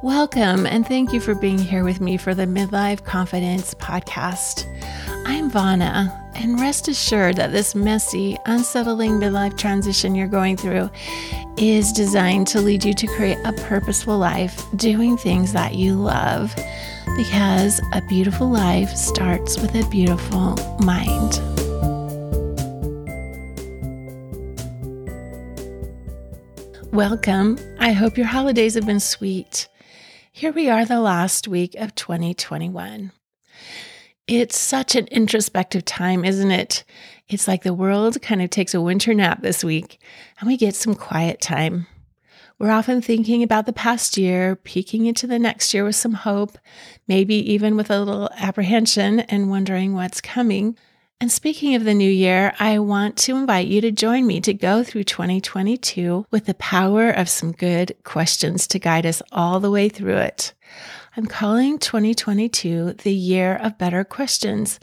Welcome, and thank you for being here with me for the Midlife Confidence podcast. I'm Vana, and rest assured that this messy, unsettling midlife transition you're going through is designed to lead you to create a purposeful life doing things that you love. Because a beautiful life starts with a beautiful mind. Welcome. I hope your holidays have been sweet. Here we are, the last week of 2021. It's such an introspective time, isn't it? It's like the world kind of takes a winter nap this week and we get some quiet time. We're often thinking about the past year, peeking into the next year with some hope, maybe even with a little apprehension and wondering what's coming. And speaking of the new year, I want to invite you to join me to go through 2022 with the power of some good questions to guide us all the way through it. I'm calling 2022 the year of better questions,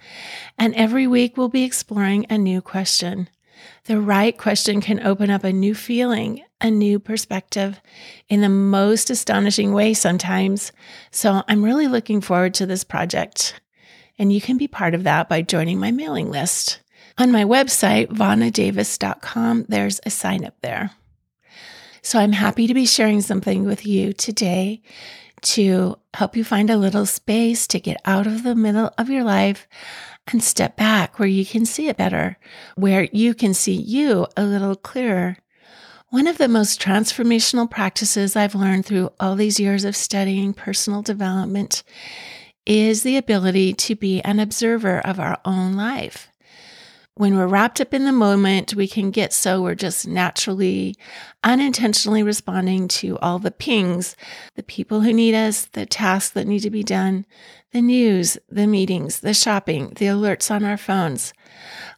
and every week we'll be exploring a new question. The right question can open up a new feeling, a new perspective in the most astonishing way sometimes. So I'm really looking forward to this project and you can be part of that by joining my mailing list. On my website, vanadavis.com, there's a sign up there. So I'm happy to be sharing something with you today to help you find a little space to get out of the middle of your life and step back where you can see it better, where you can see you a little clearer. One of the most transformational practices I've learned through all these years of studying personal development is the ability to be an observer of our own life. When we're wrapped up in the moment, we can get so we're just naturally, unintentionally responding to all the pings, the people who need us, the tasks that need to be done, the news, the meetings, the shopping, the alerts on our phones.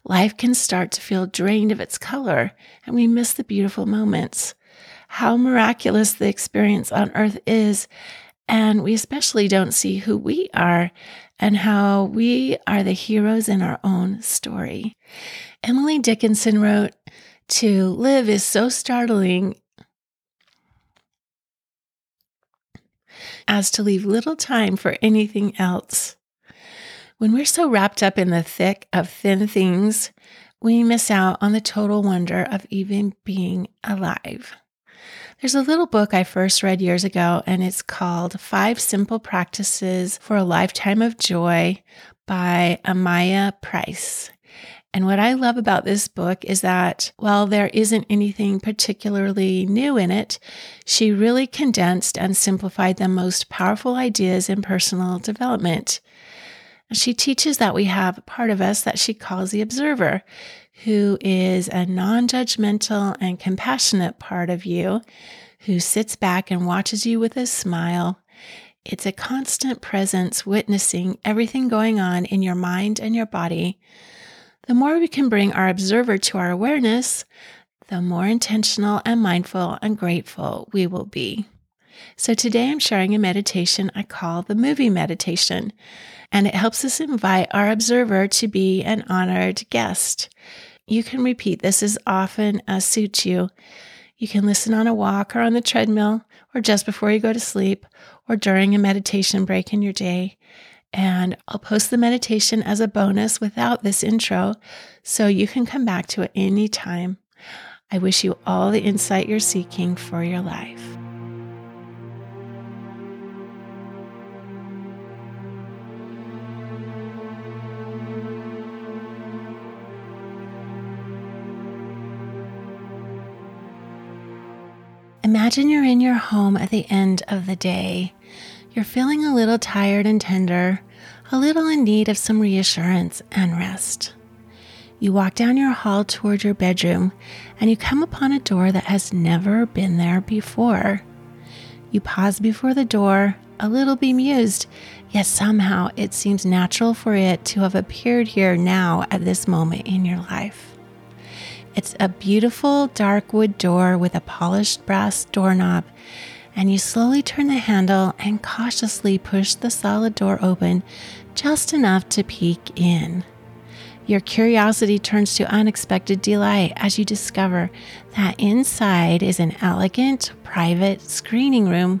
Life can start to feel drained of its color, and we miss the beautiful moments. How miraculous the experience on earth is and we especially don't see who we are and how we are the heroes in our own story. Emily Dickinson wrote, To live is so startling as to leave little time for anything else. When we're so wrapped up in the thick of thin things, we miss out on the total wonder of even being alive. There's a little book I first read years ago, and it's called Five Simple Practices for a Lifetime of Joy by Amaya Price. And what I love about this book is that while there isn't anything particularly new in it, she really condensed and simplified the most powerful ideas in personal development. She teaches that we have a part of us that she calls the observer, who is a non judgmental and compassionate part of you who sits back and watches you with a smile. It's a constant presence witnessing everything going on in your mind and your body. The more we can bring our observer to our awareness, the more intentional and mindful and grateful we will be. So, today I'm sharing a meditation I call the movie meditation, and it helps us invite our observer to be an honored guest. You can repeat this as often as suits you. You can listen on a walk or on the treadmill, or just before you go to sleep, or during a meditation break in your day. And I'll post the meditation as a bonus without this intro, so you can come back to it anytime. I wish you all the insight you're seeking for your life. Imagine you're in your home at the end of the day. You're feeling a little tired and tender, a little in need of some reassurance and rest. You walk down your hall toward your bedroom and you come upon a door that has never been there before. You pause before the door, a little bemused, yet somehow it seems natural for it to have appeared here now at this moment in your life. It's a beautiful dark wood door with a polished brass doorknob, and you slowly turn the handle and cautiously push the solid door open just enough to peek in. Your curiosity turns to unexpected delight as you discover that inside is an elegant private screening room.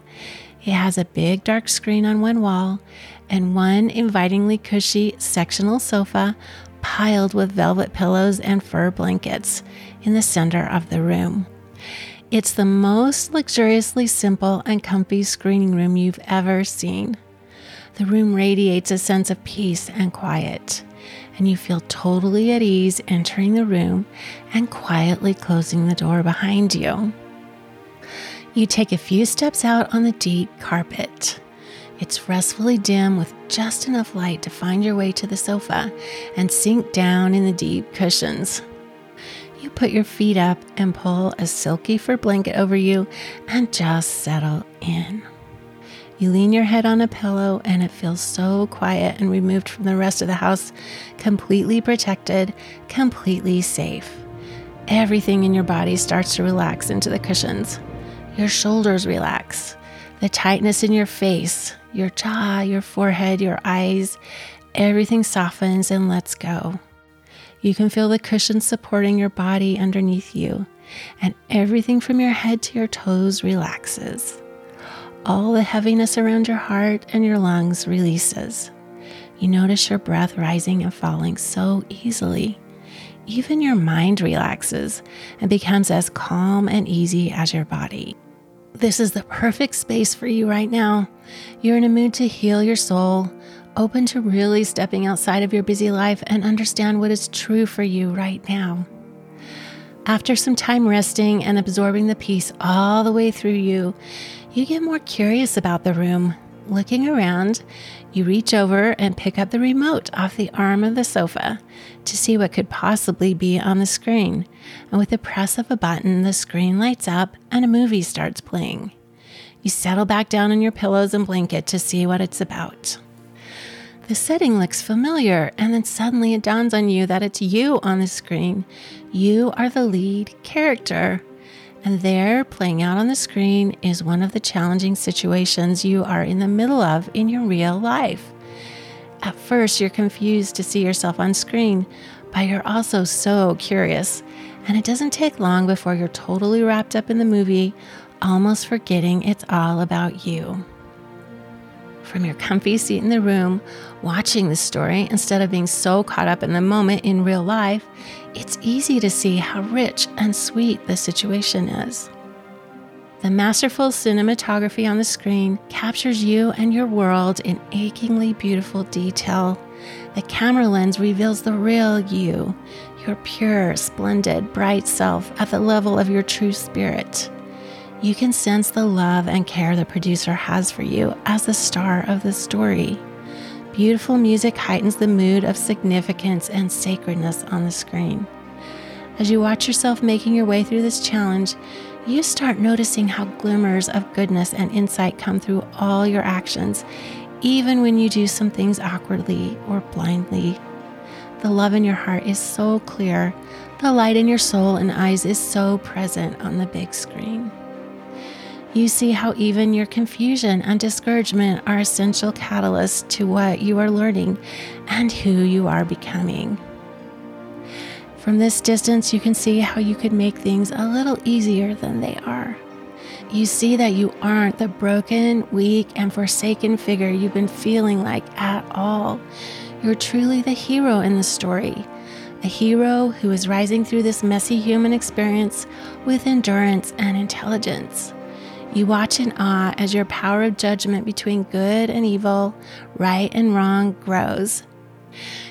It has a big dark screen on one wall and one invitingly cushy sectional sofa piled with velvet pillows and fur blankets in the center of the room. It's the most luxuriously simple and comfy screening room you've ever seen. The room radiates a sense of peace and quiet, and you feel totally at ease entering the room and quietly closing the door behind you. You take a few steps out on the deep carpet. It's restfully dim with just enough light to find your way to the sofa and sink down in the deep cushions. You put your feet up and pull a silky fur blanket over you and just settle in. You lean your head on a pillow and it feels so quiet and removed from the rest of the house, completely protected, completely safe. Everything in your body starts to relax into the cushions. Your shoulders relax, the tightness in your face, your jaw, your forehead, your eyes, everything softens and lets go. You can feel the cushion supporting your body underneath you, and everything from your head to your toes relaxes. All the heaviness around your heart and your lungs releases. You notice your breath rising and falling so easily. Even your mind relaxes and becomes as calm and easy as your body. This is the perfect space for you right now. You're in a mood to heal your soul, open to really stepping outside of your busy life and understand what is true for you right now. After some time resting and absorbing the peace all the way through you, you get more curious about the room. Looking around, you reach over and pick up the remote off the arm of the sofa to see what could possibly be on the screen. And with the press of a button, the screen lights up and a movie starts playing. You settle back down on your pillows and blanket to see what it's about. The setting looks familiar, and then suddenly it dawns on you that it's you on the screen. You are the lead character. And there, playing out on the screen, is one of the challenging situations you are in the middle of in your real life. At first, you're confused to see yourself on screen, but you're also so curious. And it doesn't take long before you're totally wrapped up in the movie, almost forgetting it's all about you from your comfy seat in the room, watching the story instead of being so caught up in the moment in real life, it's easy to see how rich and sweet the situation is. The masterful cinematography on the screen captures you and your world in achingly beautiful detail. The camera lens reveals the real you, your pure, splendid, bright self at the level of your true spirit you can sense the love and care the producer has for you as the star of the story. Beautiful music heightens the mood of significance and sacredness on the screen. As you watch yourself making your way through this challenge, you start noticing how glimmers of goodness and insight come through all your actions, even when you do some things awkwardly or blindly. The love in your heart is so clear, the light in your soul and eyes is so present on the big screen. You see how even your confusion and discouragement are essential catalysts to what you are learning and who you are becoming. From this distance, you can see how you could make things a little easier than they are. You see that you aren't the broken, weak, and forsaken figure you've been feeling like at all. You're truly the hero in the story, a hero who is rising through this messy human experience with endurance and intelligence. You watch in awe as your power of judgment between good and evil, right and wrong grows.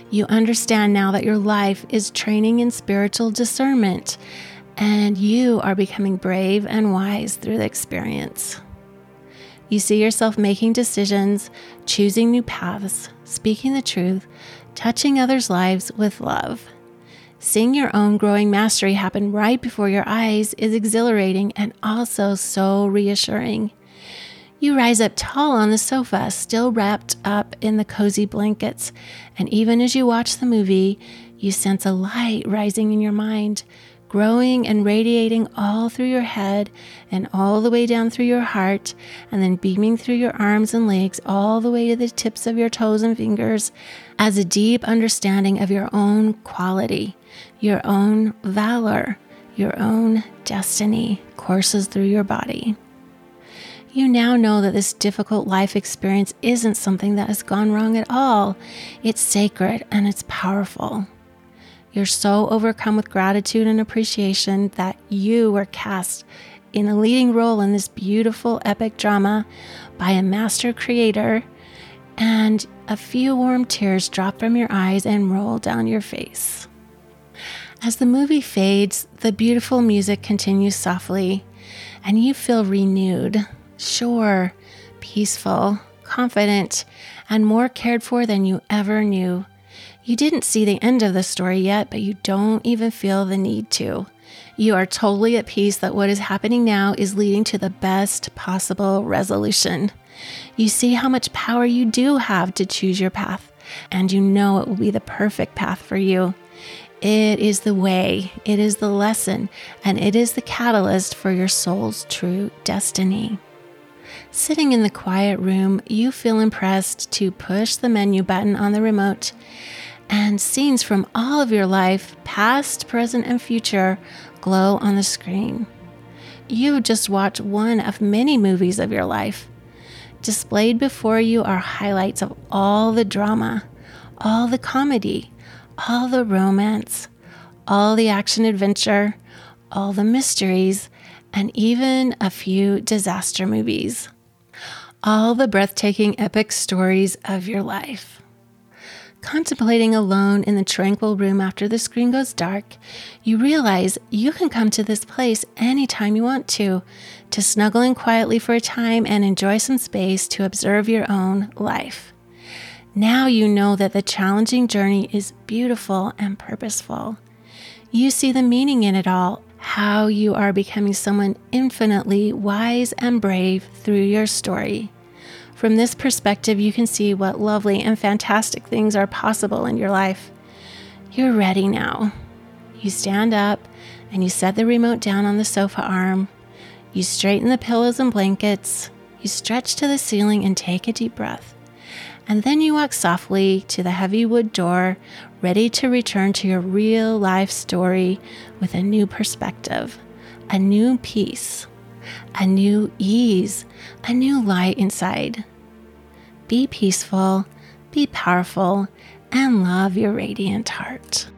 You understand now that your life is training in spiritual discernment, and you are becoming brave and wise through the experience. You see yourself making decisions, choosing new paths, speaking the truth, touching others' lives with love. Seeing your own growing mastery happen right before your eyes is exhilarating and also so reassuring. You rise up tall on the sofa, still wrapped up in the cozy blankets, and even as you watch the movie, you sense a light rising in your mind, growing and radiating all through your head and all the way down through your heart, and then beaming through your arms and legs all the way to the tips of your toes and fingers as a deep understanding of your own quality your own valor, your own destiny courses through your body. You now know that this difficult life experience isn't something that has gone wrong at all. It's sacred and it's powerful. You're so overcome with gratitude and appreciation that you were cast in a leading role in this beautiful epic drama by a master creator, and a few warm tears drop from your eyes and roll down your face. As the movie fades, the beautiful music continues softly, and you feel renewed, sure, peaceful, confident, and more cared for than you ever knew. You didn't see the end of the story yet, but you don't even feel the need to. You are totally at peace that what is happening now is leading to the best possible resolution. You see how much power you do have to choose your path, and you know it will be the perfect path for you. It is the way, it is the lesson, and it is the catalyst for your soul's true destiny. Sitting in the quiet room, you feel impressed to push the menu button on the remote and scenes from all of your life, past, present, and future, glow on the screen. You just watch one of many movies of your life. Displayed before you are highlights of all the drama, all the comedy, all the romance, all the action adventure, all the mysteries, and even a few disaster movies. All the breathtaking epic stories of your life. Contemplating alone in the tranquil room after the screen goes dark, you realize you can come to this place anytime you want to, to snuggle in quietly for a time and enjoy some space to observe your own life. Now you know that the challenging journey is beautiful and purposeful. You see the meaning in it all, how you are becoming someone infinitely wise and brave through your story. From this perspective, you can see what lovely and fantastic things are possible in your life. You're ready now. You stand up and you set the remote down on the sofa arm. You straighten the pillows and blankets. You stretch to the ceiling and take a deep breath. And then you walk softly to the heavy wood door, ready to return to your real life story with a new perspective, a new peace a new ease, a new light inside. Be peaceful, be powerful, and love your radiant heart.